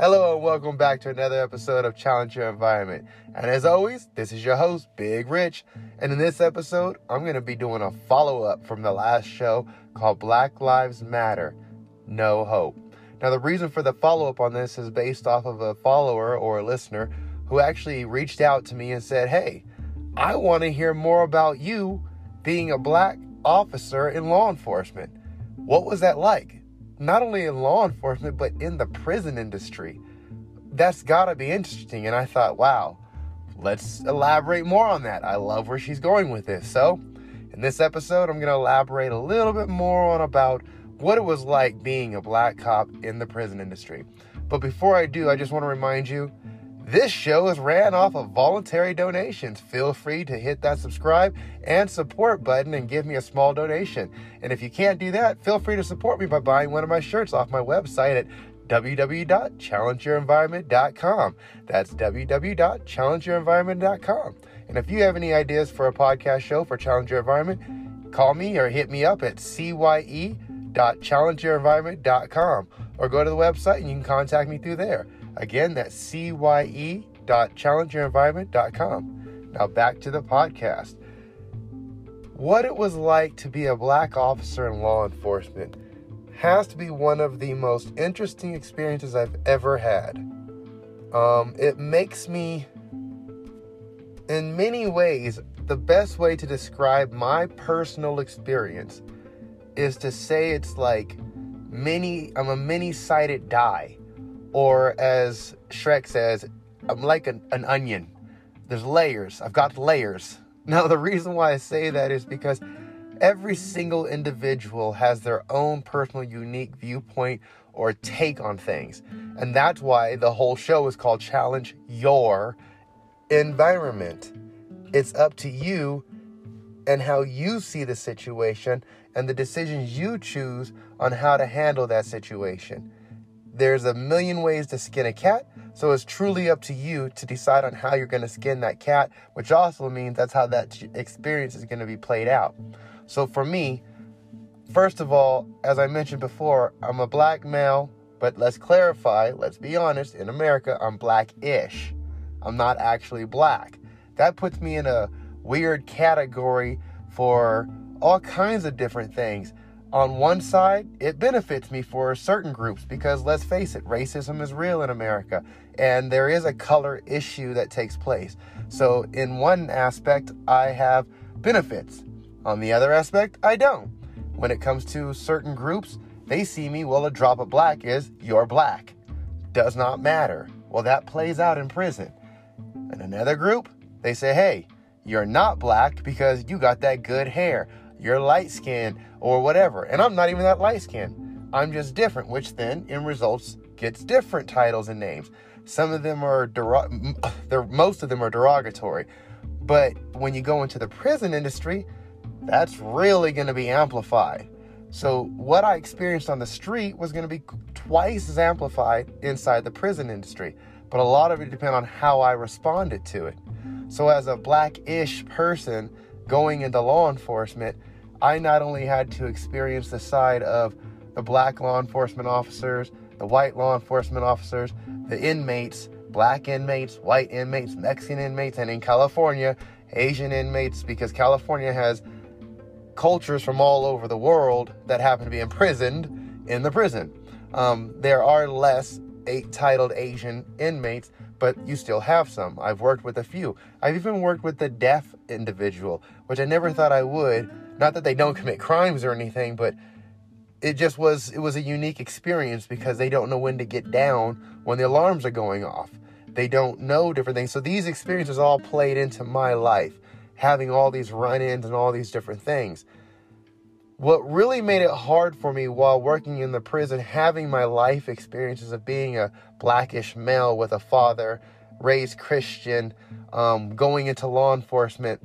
Hello and welcome back to another episode of Challenge Your Environment. And as always, this is your host, Big Rich. And in this episode, I'm going to be doing a follow up from the last show called Black Lives Matter No Hope. Now, the reason for the follow up on this is based off of a follower or a listener who actually reached out to me and said, Hey, I want to hear more about you being a black officer in law enforcement. What was that like? Not only in law enforcement, but in the prison industry. That's got to be interesting. And I thought, wow, let's elaborate more on that. I love where she's going with this. So, in this episode, I'm to elaborate a little bit more on about what it was like being a black cop in the prison industry. But before I do, I just want to remind you this show is ran off of voluntary donations. Feel free to hit that subscribe and support button and give me a small donation. And if you can't do that, feel free to support me by buying one of my shirts off my website at www.challengeyourenvironment.com. That's www.challengeyourenvironment.com. And if you have any ideas for a podcast show for Challenge Your Environment, call me or hit me up at cye.challengeyourenvironment.com or go to the website and you can contact me through there. Again, that's cye.challengeyourenvironment.com. Now back to the podcast. What it was like to be a black officer in law enforcement has to be one of the most interesting experiences I've ever had. Um, it makes me, in many ways, the best way to describe my personal experience is to say it's like mini, I'm a many sided die or as Shrek says, I'm like an, an onion. There's layers. I've got layers. Now, the reason why I say that is because every single individual has their own personal, unique viewpoint or take on things. And that's why the whole show is called Challenge Your Environment. It's up to you and how you see the situation and the decisions you choose on how to handle that situation. There's a million ways to skin a cat, so it's truly up to you to decide on how you're going to skin that cat, which also means that's how that experience is going to be played out. So for me, first of all, as I mentioned before, I'm a black male, but let's clarify, let's be honest, in America, I'm black-ish. I'm not actually black. That puts me in a weird category for all kinds of different things on one side, it benefits me for certain groups because let's face it, racism is real in America and there is a color issue that takes place. So, in one aspect, I have benefits. On the other aspect, I don't. When it comes to certain groups, they see me, well, a drop of black is you're black. Does not matter. Well, that plays out in prison. In another group, they say, hey, you're not black because you got that good hair you're light skinned or whatever. And I'm not even that light skinned. I'm just different, which then in results gets different titles and names. Some of them are they're most of them are derogatory. But when you go into the prison industry, that's really going to be amplified. So what I experienced on the street was going to be twice as amplified inside the prison industry. But a lot of it depend on how I responded to it. So as a black-ish person going into law enforcement, I not only had to experience the side of the black law enforcement officers, the white law enforcement officers, the inmates, black inmates, white inmates, Mexican inmates, and in California, Asian inmates, because California has cultures from all over the world that happen to be imprisoned in the prison. Um, there are less eight titled Asian inmates, but you still have some. I've worked with a few. I've even worked with the deaf individual, which I never thought I would not that they don't commit crimes or anything, but it just was it was a unique experience because they don't know when to get down when the alarms are going off. They don't know different things. So these experiences all played into my life, having all these run-ins and all these different things. What really made it hard for me while working in the prison, having my life experiences of being a blackish male with a father, raised Christian, um, going into law enforcement,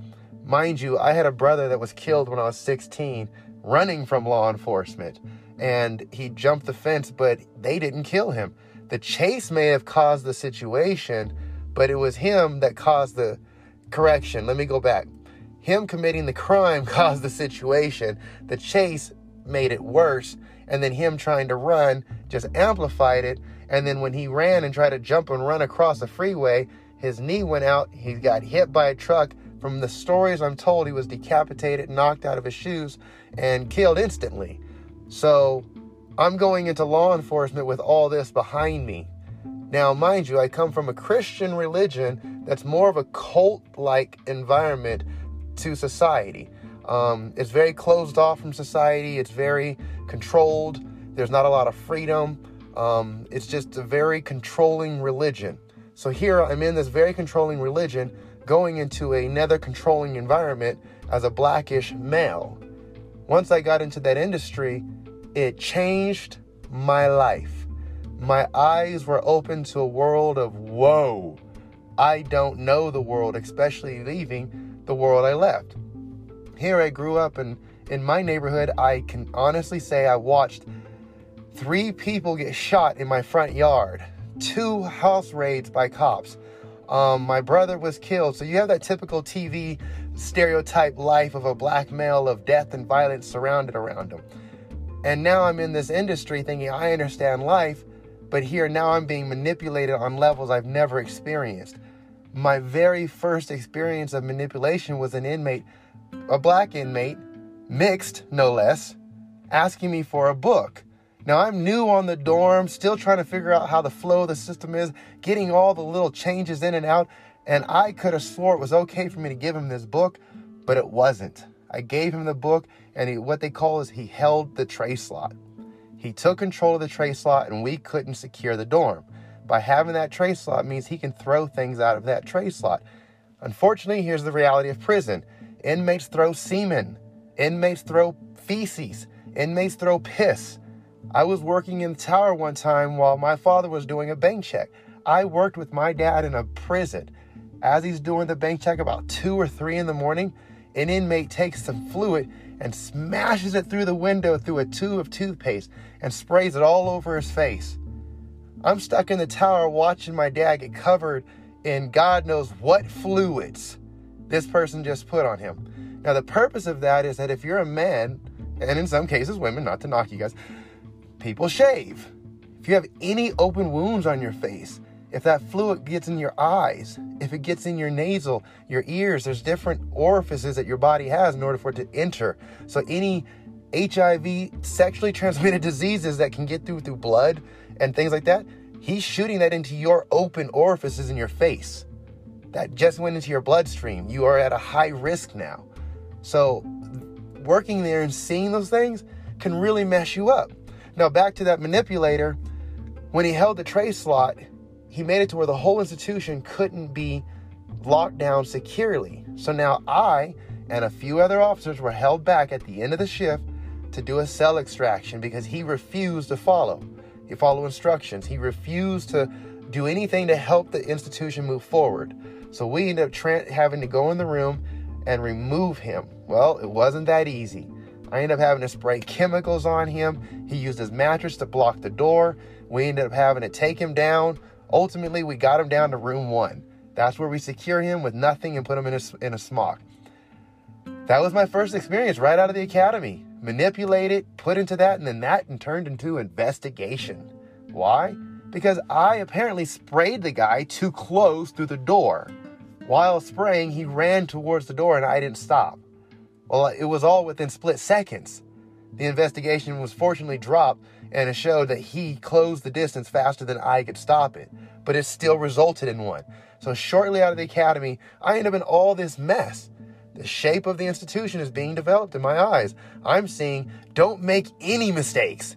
Mind you, I had a brother that was killed when I was 16 running from law enforcement. And he jumped the fence, but they didn't kill him. The chase may have caused the situation, but it was him that caused the correction. Let me go back. Him committing the crime caused the situation. The chase made it worse. And then him trying to run just amplified it. And then when he ran and tried to jump and run across the freeway, his knee went out. He got hit by a truck. From the stories I'm told, he was decapitated, knocked out of his shoes, and killed instantly. So I'm going into law enforcement with all this behind me. Now, mind you, I come from a Christian religion that's more of a cult like environment to society. Um, it's very closed off from society, it's very controlled, there's not a lot of freedom. Um, it's just a very controlling religion. So here I'm in this very controlling religion going into another controlling environment as a blackish male. Once I got into that industry, it changed my life. My eyes were open to a world of whoa. I don't know the world, especially leaving the world I left. Here I grew up and in my neighborhood, I can honestly say I watched three people get shot in my front yard, two house raids by cops. Um, my brother was killed. So you have that typical TV stereotype life of a black male of death and violence surrounded around him. And now I'm in this industry thinking I understand life, but here now I'm being manipulated on levels I've never experienced. My very first experience of manipulation was an inmate, a black inmate, mixed no less, asking me for a book. Now I'm new on the dorm, still trying to figure out how the flow of the system is, getting all the little changes in and out, and I could have swore it was okay for me to give him this book, but it wasn't. I gave him the book, and he, what they call is he held the tray slot. He took control of the tray slot, and we couldn't secure the dorm. By having that tray slot means he can throw things out of that tray slot. Unfortunately, here's the reality of prison inmates throw semen, inmates throw feces, inmates throw piss. I was working in the tower one time while my father was doing a bank check. I worked with my dad in a prison. As he's doing the bank check about two or three in the morning, an inmate takes some fluid and smashes it through the window through a tube of toothpaste and sprays it all over his face. I'm stuck in the tower watching my dad get covered in God knows what fluids this person just put on him. Now, the purpose of that is that if you're a man, and in some cases women, not to knock you guys, people shave. If you have any open wounds on your face, if that fluid gets in your eyes, if it gets in your nasal, your ears, there's different orifices that your body has in order for it to enter. So any HIV, sexually transmitted diseases that can get through through blood and things like that, he's shooting that into your open orifices in your face. That just went into your bloodstream. You are at a high risk now. So working there and seeing those things can really mess you up. Now, back to that manipulator, when he held the tray slot, he made it to where the whole institution couldn't be locked down securely. So now I and a few other officers were held back at the end of the shift to do a cell extraction because he refused to follow. Follow instructions. He refused to do anything to help the institution move forward. So we ended up tra- having to go in the room and remove him. Well, it wasn't that easy. I ended up having to spray chemicals on him. He used his mattress to block the door. We ended up having to take him down. Ultimately, we got him down to room one. That's where we secure him with nothing and put him in a, in a smock. That was my first experience right out of the academy. Manipulated, put into that, and then that and turned into investigation. Why? Because I apparently sprayed the guy too close through the door. While spraying, he ran towards the door and I didn't stop. Well, it was all within split seconds. The investigation was fortunately dropped and it showed that he closed the distance faster than I could stop it, but it still resulted in one. So, shortly out of the academy, I end up in all this mess. The shape of the institution is being developed in my eyes. I'm seeing don't make any mistakes.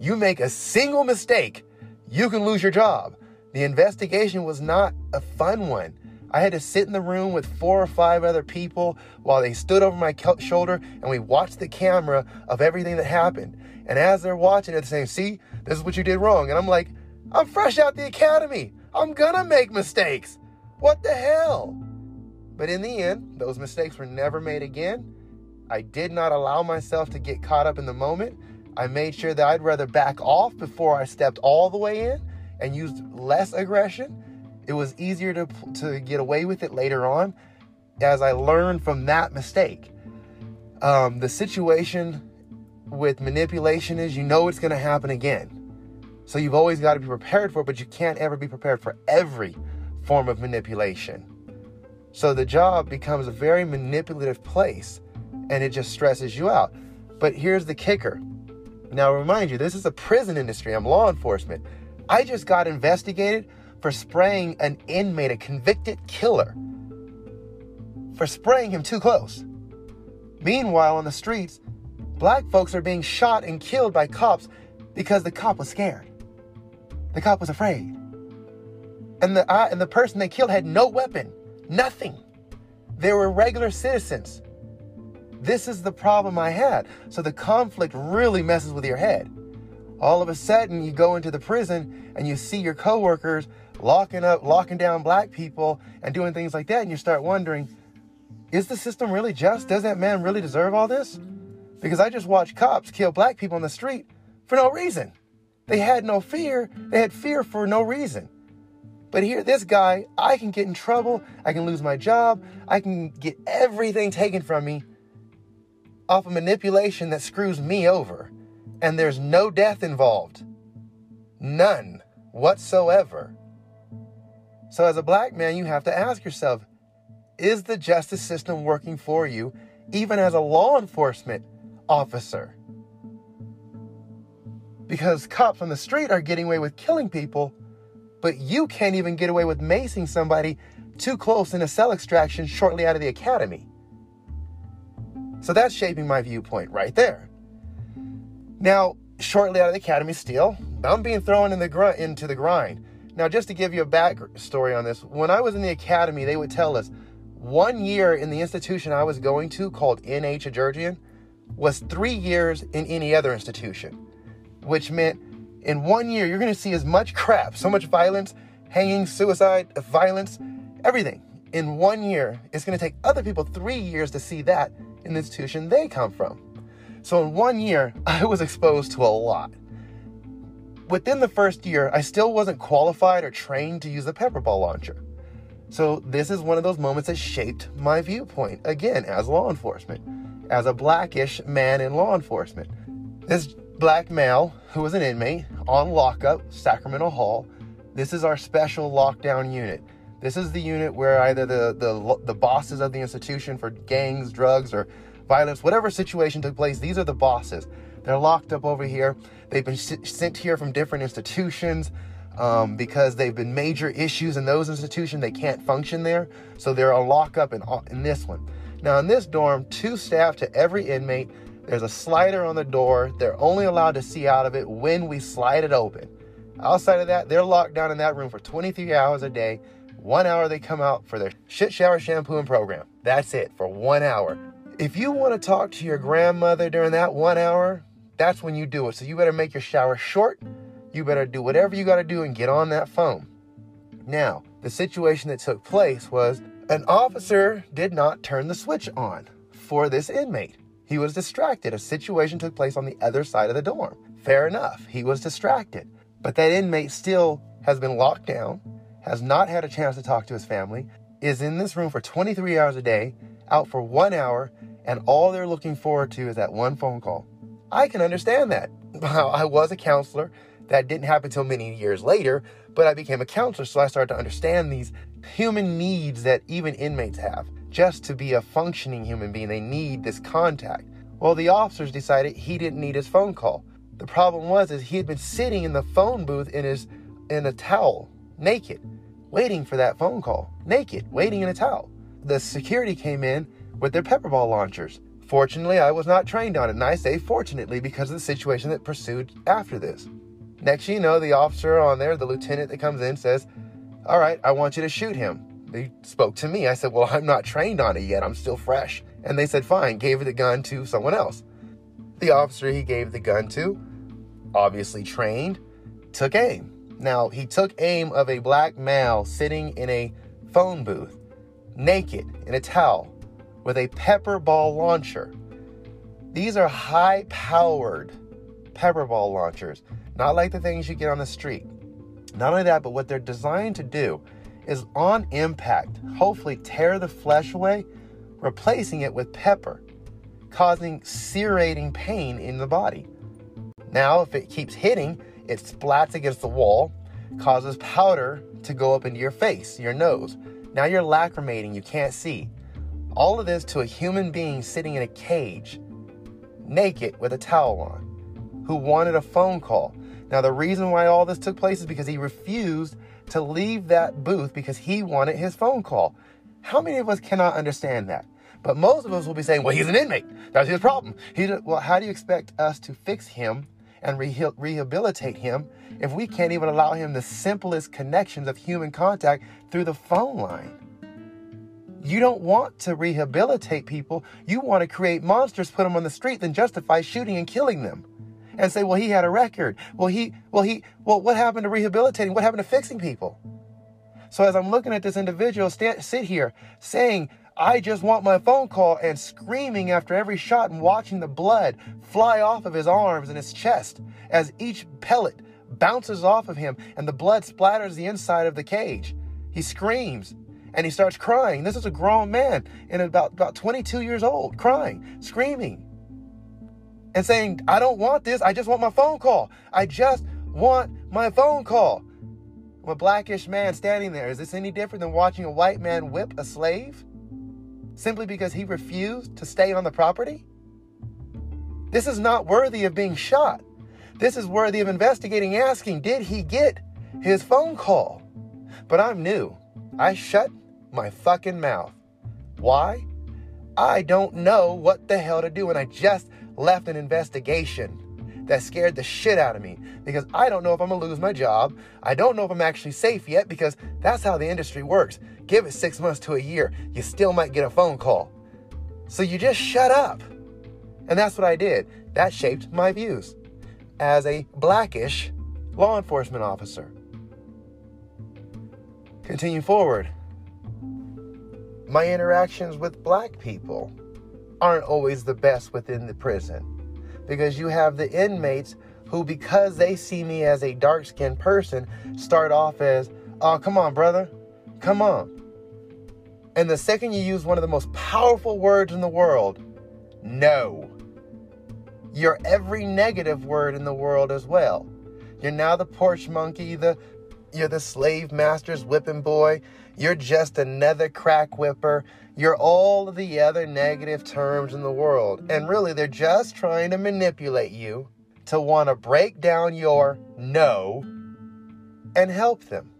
You make a single mistake, you can lose your job. The investigation was not a fun one. I had to sit in the room with four or five other people while they stood over my shoulder and we watched the camera of everything that happened. And as they're watching it, they're saying, See, this is what you did wrong. And I'm like, I'm fresh out the academy. I'm gonna make mistakes. What the hell? But in the end, those mistakes were never made again. I did not allow myself to get caught up in the moment. I made sure that I'd rather back off before I stepped all the way in and used less aggression it was easier to, to get away with it later on as I learned from that mistake. Um, the situation with manipulation is you know it's going to happen again. So you've always got to be prepared for it, but you can't ever be prepared for every form of manipulation. So the job becomes a very manipulative place and it just stresses you out. But here's the kicker. Now, remind you, this is a prison industry. I'm law enforcement. I just got investigated for spraying an inmate, a convicted killer, for spraying him too close. Meanwhile, on the streets, black folks are being shot and killed by cops because the cop was scared. The cop was afraid. And the, uh, and the person they killed had no weapon, nothing. They were regular citizens. This is the problem I had. So the conflict really messes with your head. All of a sudden, you go into the prison and you see your coworkers locking up, locking down black people and doing things like that. And you start wondering, is the system really just? Does that man really deserve all this? Because I just watched cops kill black people on the street for no reason. They had no fear. They had fear for no reason. But here, this guy, I can get in trouble. I can lose my job. I can get everything taken from me off a of manipulation that screws me over. And there's no death involved. None whatsoever. So, as a black man, you have to ask yourself is the justice system working for you, even as a law enforcement officer? Because cops on the street are getting away with killing people, but you can't even get away with macing somebody too close in a cell extraction shortly out of the academy. So that's shaping my viewpoint right there. Now, shortly out of the academy, still, I'm being thrown in the gr- into the grind. Now, just to give you a backstory on this, when I was in the academy, they would tell us one year in the institution I was going to, called N.A. Chaderjian, was three years in any other institution, which meant in one year you're going to see as much crap, so much violence, hanging, suicide, violence, everything. In one year, it's going to take other people three years to see that in the institution they come from. So in one year, I was exposed to a lot. Within the first year, I still wasn't qualified or trained to use the pepper ball launcher. So this is one of those moments that shaped my viewpoint, again, as law enforcement, as a blackish man in law enforcement. This black male who was an inmate on lockup, Sacramento Hall, this is our special lockdown unit. This is the unit where either the, the, the bosses of the institution for gangs, drugs, or violence, whatever situation took place, these are the bosses. They're locked up over here. They've been sent here from different institutions um, because they've been major issues in those institutions. They can't function there. So they're on lockup in, in this one. Now, in this dorm, two staff to every inmate. There's a slider on the door. They're only allowed to see out of it when we slide it open. Outside of that, they're locked down in that room for 23 hours a day one hour they come out for their shit shower shampoo and program. That's it for one hour. If you want to talk to your grandmother during that one hour, that's when you do it. So you better make your shower short. You better do whatever you got to do and get on that phone. Now, the situation that took place was an officer did not turn the switch on for this inmate. He was distracted. A situation took place on the other side of the dorm. Fair enough. He was distracted. But that inmate still has been locked down has not had a chance to talk to his family, is in this room for 23 hours a day, out for one hour, and all they're looking forward to is that one phone call. I can understand that. I was a counselor. That didn't happen until many years later, but I became a counselor, so I started to understand these human needs that even inmates have. Just to be a functioning human being, they need this contact. Well, the officers decided he didn't need his phone call. The problem was is he had been sitting in the phone booth in his in a towel, naked waiting for that phone call, naked, waiting in a towel. The security came in with their pepper ball launchers. Fortunately, I was not trained on it, and I say fortunately because of the situation that pursued after this. Next, you know, the officer on there, the lieutenant that comes in, says, All right, I want you to shoot him. They spoke to me. I said, Well, I'm not trained on it yet. I'm still fresh. And they said, Fine, gave the gun to someone else. The officer he gave the gun to, obviously trained, took aim. Now, he took aim of a black male sitting in a phone booth, naked, in a towel, with a pepper ball launcher. These are high powered pepper ball launchers, not like the things you get on the street. Not only that, but what they're designed to do is on impact, hopefully tear the flesh away, replacing it with pepper, causing serrating pain in the body. Now, if it keeps hitting, it splats against the wall, causes powder to go up into your face, your nose. Now you're lacrimating, you can't see. All of this to a human being sitting in a cage, naked with a towel on, who wanted a phone call. Now, the reason why all this took place is because he refused to leave that booth because he wanted his phone call. How many of us cannot understand that? But most of us will be saying, well, he's an inmate. That's his problem. He, well, how do you expect us to fix him and re- rehabilitate him if we can't even allow him the simplest connections of human contact through the phone line? You don't want to rehabilitate people. You want to create monsters, put them on the street, then justify shooting and killing them. And say, well, he had a record. Well, he, well, he, well, what happened to rehabilitating? What happened to fixing people? So as I'm looking at this individual stand, sit here saying, I just want my phone call and screaming after every shot and watching the blood fly off of his arms and his chest as each pellet bounces off of him and the blood splatters the inside of the cage. He screams and he starts crying. This is a grown man in about, about 22 years old, crying, screaming, and saying, I don't want this. I just want my phone call. I just want my phone call. I'm a blackish man standing there. Is this any different than watching a white man whip a slave? simply because he refused to stay on the property? This is not worthy of being shot. This is worthy of investigating, asking, did he get his phone call? But I'm new. I shut my fucking mouth. Why? I don't know what the hell to do, and I just left an investigation that scared the shit out of me because I don't know if I'm gonna lose my job. I don't know if I'm actually safe yet because that's how the industry works. Give it six months to a year, you still might get a phone call. So you just shut up. And that's what I did. That shaped my views as a blackish law enforcement officer. Continue forward. My interactions with black people aren't always the best within the prison because you have the inmates who, because they see me as a dark skinned person, start off as, oh, come on, brother, come on. And the second you use one of the most powerful words in the world, no, you're every negative word in the world as well. You're now the porch monkey, the you're the slave master's whipping boy. You're just another crack whipper. You're all the other negative terms in the world. And really, they're just trying to manipulate you to want to break down your no and help them.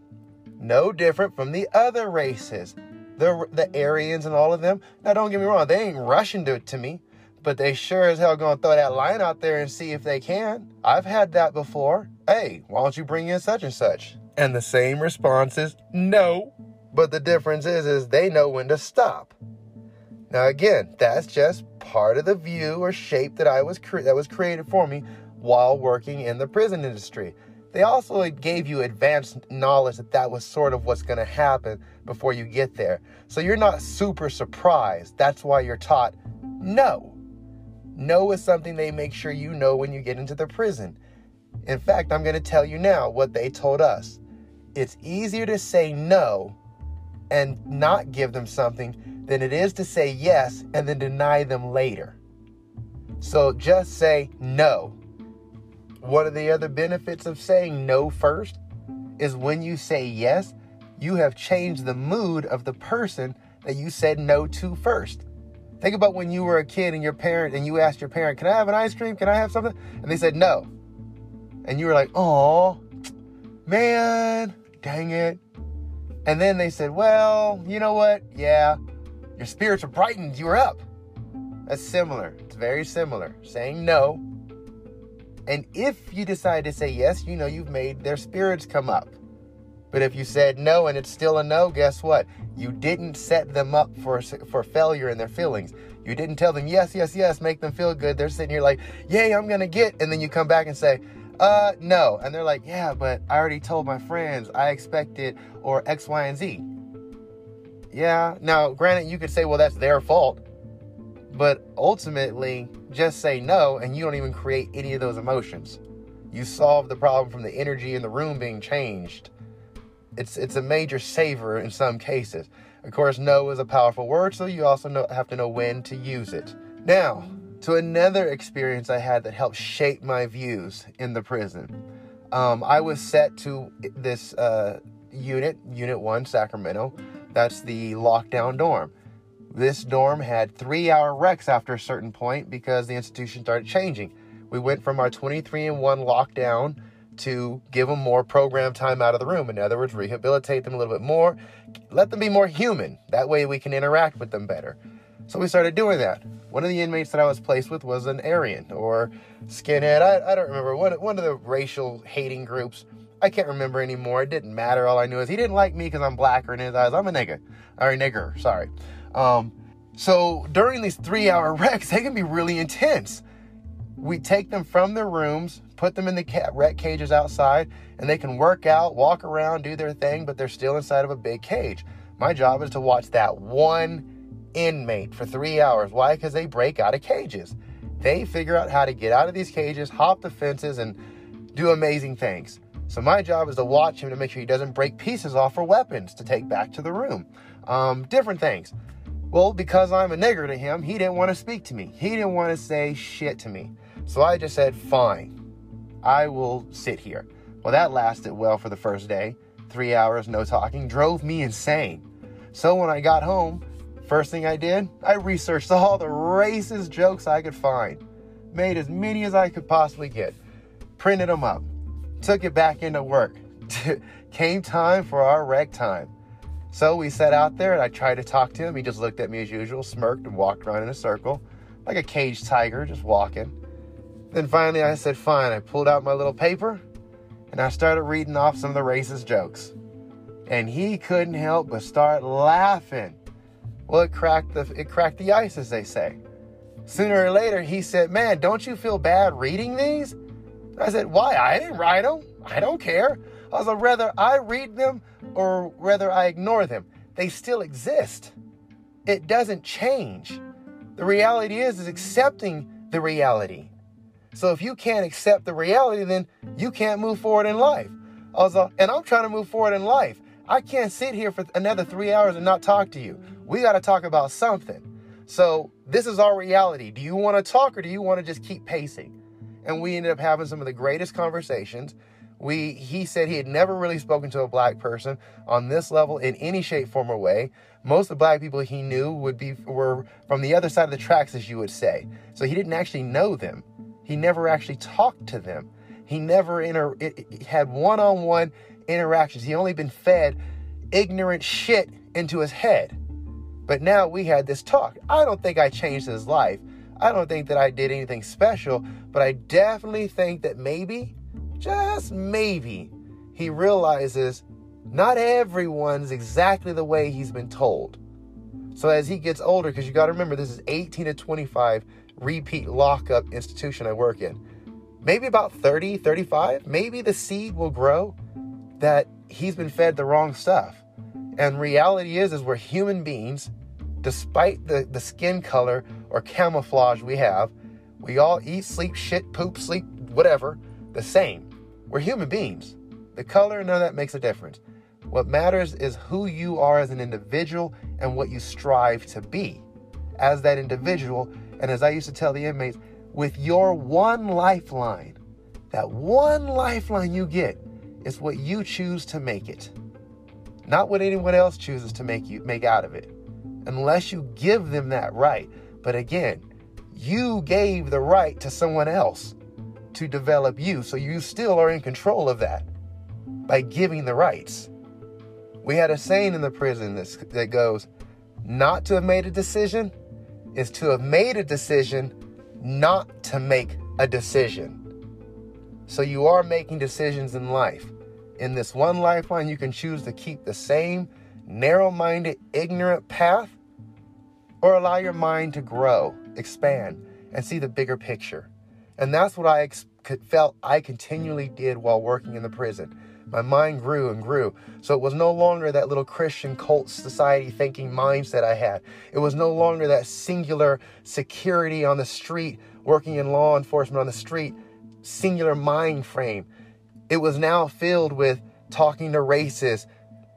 No different from the other races, the, the Aryans and all of them. Now, don't get me wrong, they ain't rushing to, to me, but they sure as hell gonna throw that line out there and see if they can. I've had that before. Hey, why don't you bring in such and such? And the same response is no. But the difference is is they know when to stop. Now again, that's just part of the view or shape that I was cre- that was created for me while working in the prison industry. They also gave you advanced knowledge that that was sort of what's going to happen before you get there. So you're not super surprised. That's why you're taught no. No is something they make sure you know when you get into the prison. In fact, I'm going to tell you now what they told us it's easier to say no and not give them something than it is to say yes and then deny them later. So just say no. One of the other benefits of saying no first is when you say yes, you have changed the mood of the person that you said no to first. Think about when you were a kid and your parent and you asked your parent, "Can I have an ice cream? Can I have something?" And they said no. And you were like, "Oh, man, dang it. And then they said, well, you know what? Yeah, your spirits are brightened. You were up. That's similar. It's very similar. Saying no. And if you decide to say yes, you know you've made their spirits come up. But if you said no and it's still a no, guess what? You didn't set them up for for failure in their feelings. You didn't tell them yes, yes, yes, make them feel good. They're sitting here like, "Yay, I'm going to get." And then you come back and say, uh, no. And they're like, yeah, but I already told my friends I expected or X, Y, and Z. Yeah. Now, granted, you could say, well, that's their fault. But ultimately, just say no, and you don't even create any of those emotions. You solve the problem from the energy in the room being changed. It's it's a major saver in some cases. Of course, no is a powerful word, so you also know, have to know when to use it. Now, to another experience I had that helped shape my views in the prison. Um, I was set to this uh, unit, Unit 1, Sacramento. That's the lockdown dorm. This dorm had three hour recs after a certain point because the institution started changing. We went from our 23 and 1 lockdown to give them more program time out of the room. In other words, rehabilitate them a little bit more, let them be more human. That way we can interact with them better. So we started doing that. One of the inmates that I was placed with was an Aryan or skinhead. I, I don't remember. One, one of the racial hating groups. I can't remember anymore. It didn't matter. All I knew is he didn't like me because I'm blacker in his eyes. I'm a nigga. Or a nigger, sorry. Um, so during these three hour recs, they can be really intense. We take them from their rooms, put them in the rec cages outside, and they can work out, walk around, do their thing, but they're still inside of a big cage. My job is to watch that one inmate for three hours. Why? Because they break out of cages. They figure out how to get out of these cages, hop the fences, and do amazing things. So my job is to watch him to make sure he doesn't break pieces off for weapons to take back to the room. Um, different things. Well, because I'm a nigger to him, he didn't want to speak to me. He didn't want to say shit to me. So I just said, fine, I will sit here. Well, that lasted well for the first day. Three hours, no talking, drove me insane. So when I got home, First thing I did, I researched all the racist jokes I could find, made as many as I could possibly get, printed them up, took it back into work. Came time for our rec time. So we sat out there and I tried to talk to him. He just looked at me as usual, smirked, and walked around in a circle like a caged tiger, just walking. Then finally I said, Fine. I pulled out my little paper and I started reading off some of the racist jokes. And he couldn't help but start laughing. Well, it cracked the it cracked the ice, as they say. Sooner or later, he said, "Man, don't you feel bad reading these?" I said, "Why? I didn't write them. I don't care." I was like, "Whether I read them or whether I ignore them, they still exist. It doesn't change. The reality is is accepting the reality. So if you can't accept the reality, then you can't move forward in life." Like, and I'm trying to move forward in life. I can't sit here for another three hours and not talk to you. We got to talk about something. So, this is our reality. Do you want to talk or do you want to just keep pacing? And we ended up having some of the greatest conversations. We he said he had never really spoken to a black person on this level in any shape, form, or way. Most of the black people he knew would be were from the other side of the tracks, as you would say. So he didn't actually know them. He never actually talked to them. He never inter- had one-on-one interactions. He only been fed ignorant shit into his head. But now we had this talk. I don't think I changed his life. I don't think that I did anything special, but I definitely think that maybe, just maybe, he realizes not everyone's exactly the way he's been told. So as he gets older, because you got to remember, this is 18 to 25 repeat lockup institution I work in. Maybe about 30, 35, maybe the seed will grow that he's been fed the wrong stuff. And reality is, is we're human beings, despite the, the skin color or camouflage we have, we all eat, sleep, shit, poop, sleep, whatever, the same. We're human beings. The color, none of that makes a difference. What matters is who you are as an individual and what you strive to be as that individual. And as I used to tell the inmates, with your one lifeline, that one lifeline you get, it's what you choose to make it. Not what anyone else chooses to make you make out of it. Unless you give them that right. But again, you gave the right to someone else to develop you. So you still are in control of that by giving the rights. We had a saying in the prison that, that goes, not to have made a decision is to have made a decision not to make a decision. So you are making decisions in life. In this one lifeline, you can choose to keep the same narrow minded, ignorant path or allow your mind to grow, expand, and see the bigger picture. And that's what I ex- felt I continually did while working in the prison. My mind grew and grew. So it was no longer that little Christian cult society thinking mindset I had. It was no longer that singular security on the street, working in law enforcement on the street singular mind frame. It was now filled with talking to racists,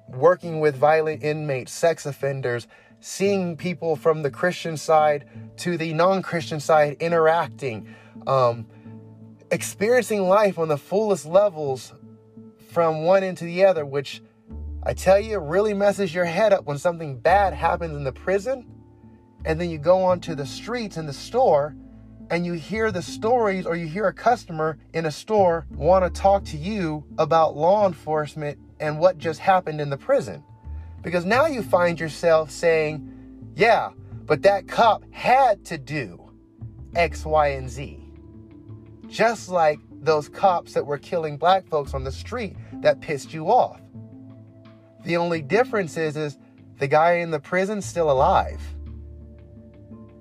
working with violent inmates, sex offenders, seeing people from the Christian side to the non Christian side interacting. Um, experiencing life on the fullest levels from one end to the other, which I tell you really messes your head up when something bad happens in the prison. And then you go onto the streets and the store and you hear the stories or you hear a customer in a store want to talk to you about law enforcement and what just happened in the prison. Because now you find yourself saying, yeah, but that cop had to do X, Y, and Z. Just like those cops that were killing black folks on the street that pissed you off. The only difference is, is the guy in the prison's still alive.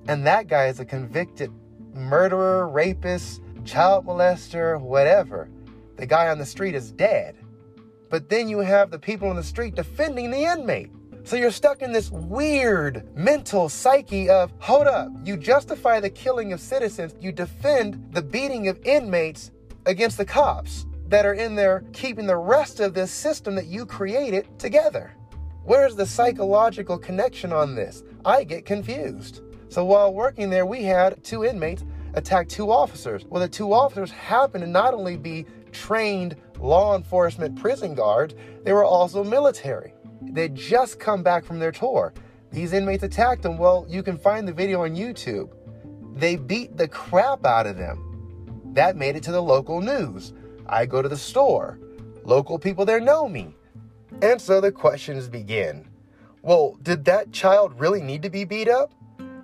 And that guy is a convicted murderer, rapist, child molester, whatever. The guy on the street is dead. But then you have the people on the street defending the inmate. So you're stuck in this weird mental psyche of hold up, you justify the killing of citizens, you defend the beating of inmates against the cops that are in there keeping the rest of this system that you created together. Where's the psychological connection on this? I get confused. So while working there, we had two inmates attack two officers. Well, the two officers happened to not only be trained law enforcement prison guards, they were also military. They'd just come back from their tour. These inmates attacked them. Well, you can find the video on YouTube. They beat the crap out of them. That made it to the local news. I go to the store. Local people there know me. And so the questions begin. Well, did that child really need to be beat up?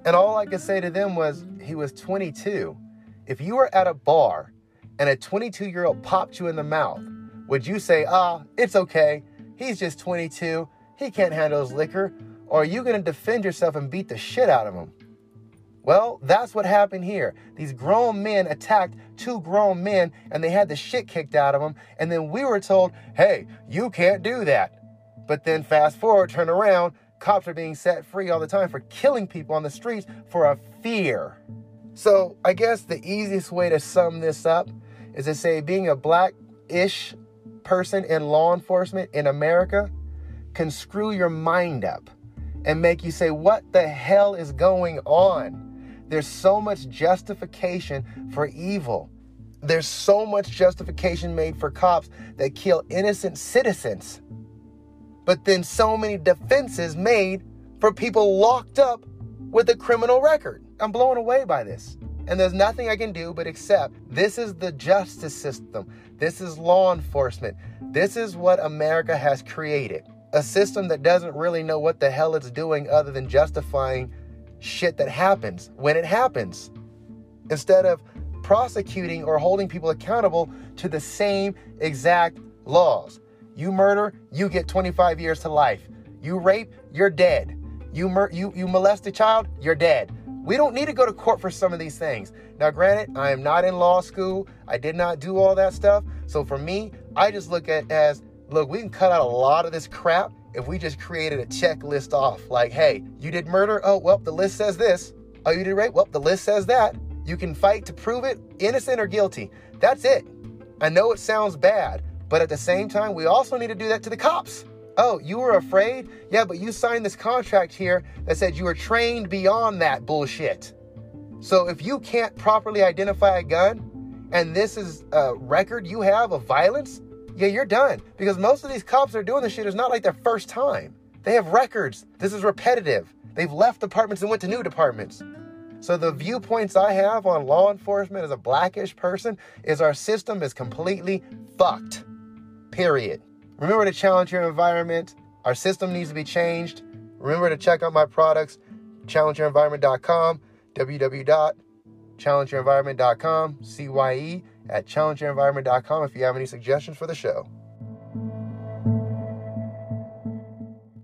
And all I could say to them was, he was 22. If you were at a bar and a 22 year old popped you in the mouth, would you say, ah, it's okay, he's just 22, he can't handle his liquor? Or are you to defend yourself and beat the shit out of him? Well, that's what happened here. These grown men attacked two grown men and they had the shit kicked out of them. And then we were told, hey, you can't do that. But then fast forward, turn around, cops are being set free all the time for killing people on the streets for a fear. So I guess the easiest way to sum this up is to say being a black ish person in law enforcement in America can screw your mind up and make you say, What the hell is going on? There's so much justification for evil. There's so much justification made for cops that kill innocent citizens. But then so many defenses made for people locked up with a criminal record. I'm blown away by this. And there's nothing I can do but accept this is the justice system. This is law enforcement. This is what America has created. A system that doesn't really know what the hell it's doing other than justifying shit that happens when it happens. Instead of prosecuting or holding people accountable to the same exact laws. You murder, you get 25 years to life. You rape, you're dead. You, mur- you, you molest a child, you're dead. We don't need to go to court for some of these things. Now, granted, I am not in law school. I did not do all that stuff. So for me, I just look at as look, we can cut out a lot of this crap if we just created a checklist off. Like, hey, you did murder? Oh, well, the list says this. Oh, you did rape? Well, the list says that. You can fight to prove it, innocent or guilty. That's it. I know it sounds bad, but at the same time, we also need to do that to the cops. Oh, you were afraid? Yeah, but you signed this contract here that said you were trained beyond that bullshit. So if you can't properly identify a gun and this is a record you have of violence, yeah, you're done. Because most of these cops are doing this shit is not like their first time. They have records. This is repetitive. They've left departments and went to new departments. So the viewpoints I have on law enforcement as a blackish person is our system is completely fucked. Period. Remember to challenge your environment. Our system needs to be changed. Remember to check out my products, challengeyourenvironment.com, www.challengeyourenvironment.com, CYE at challengeyourenvironment.com if you have any suggestions for the show.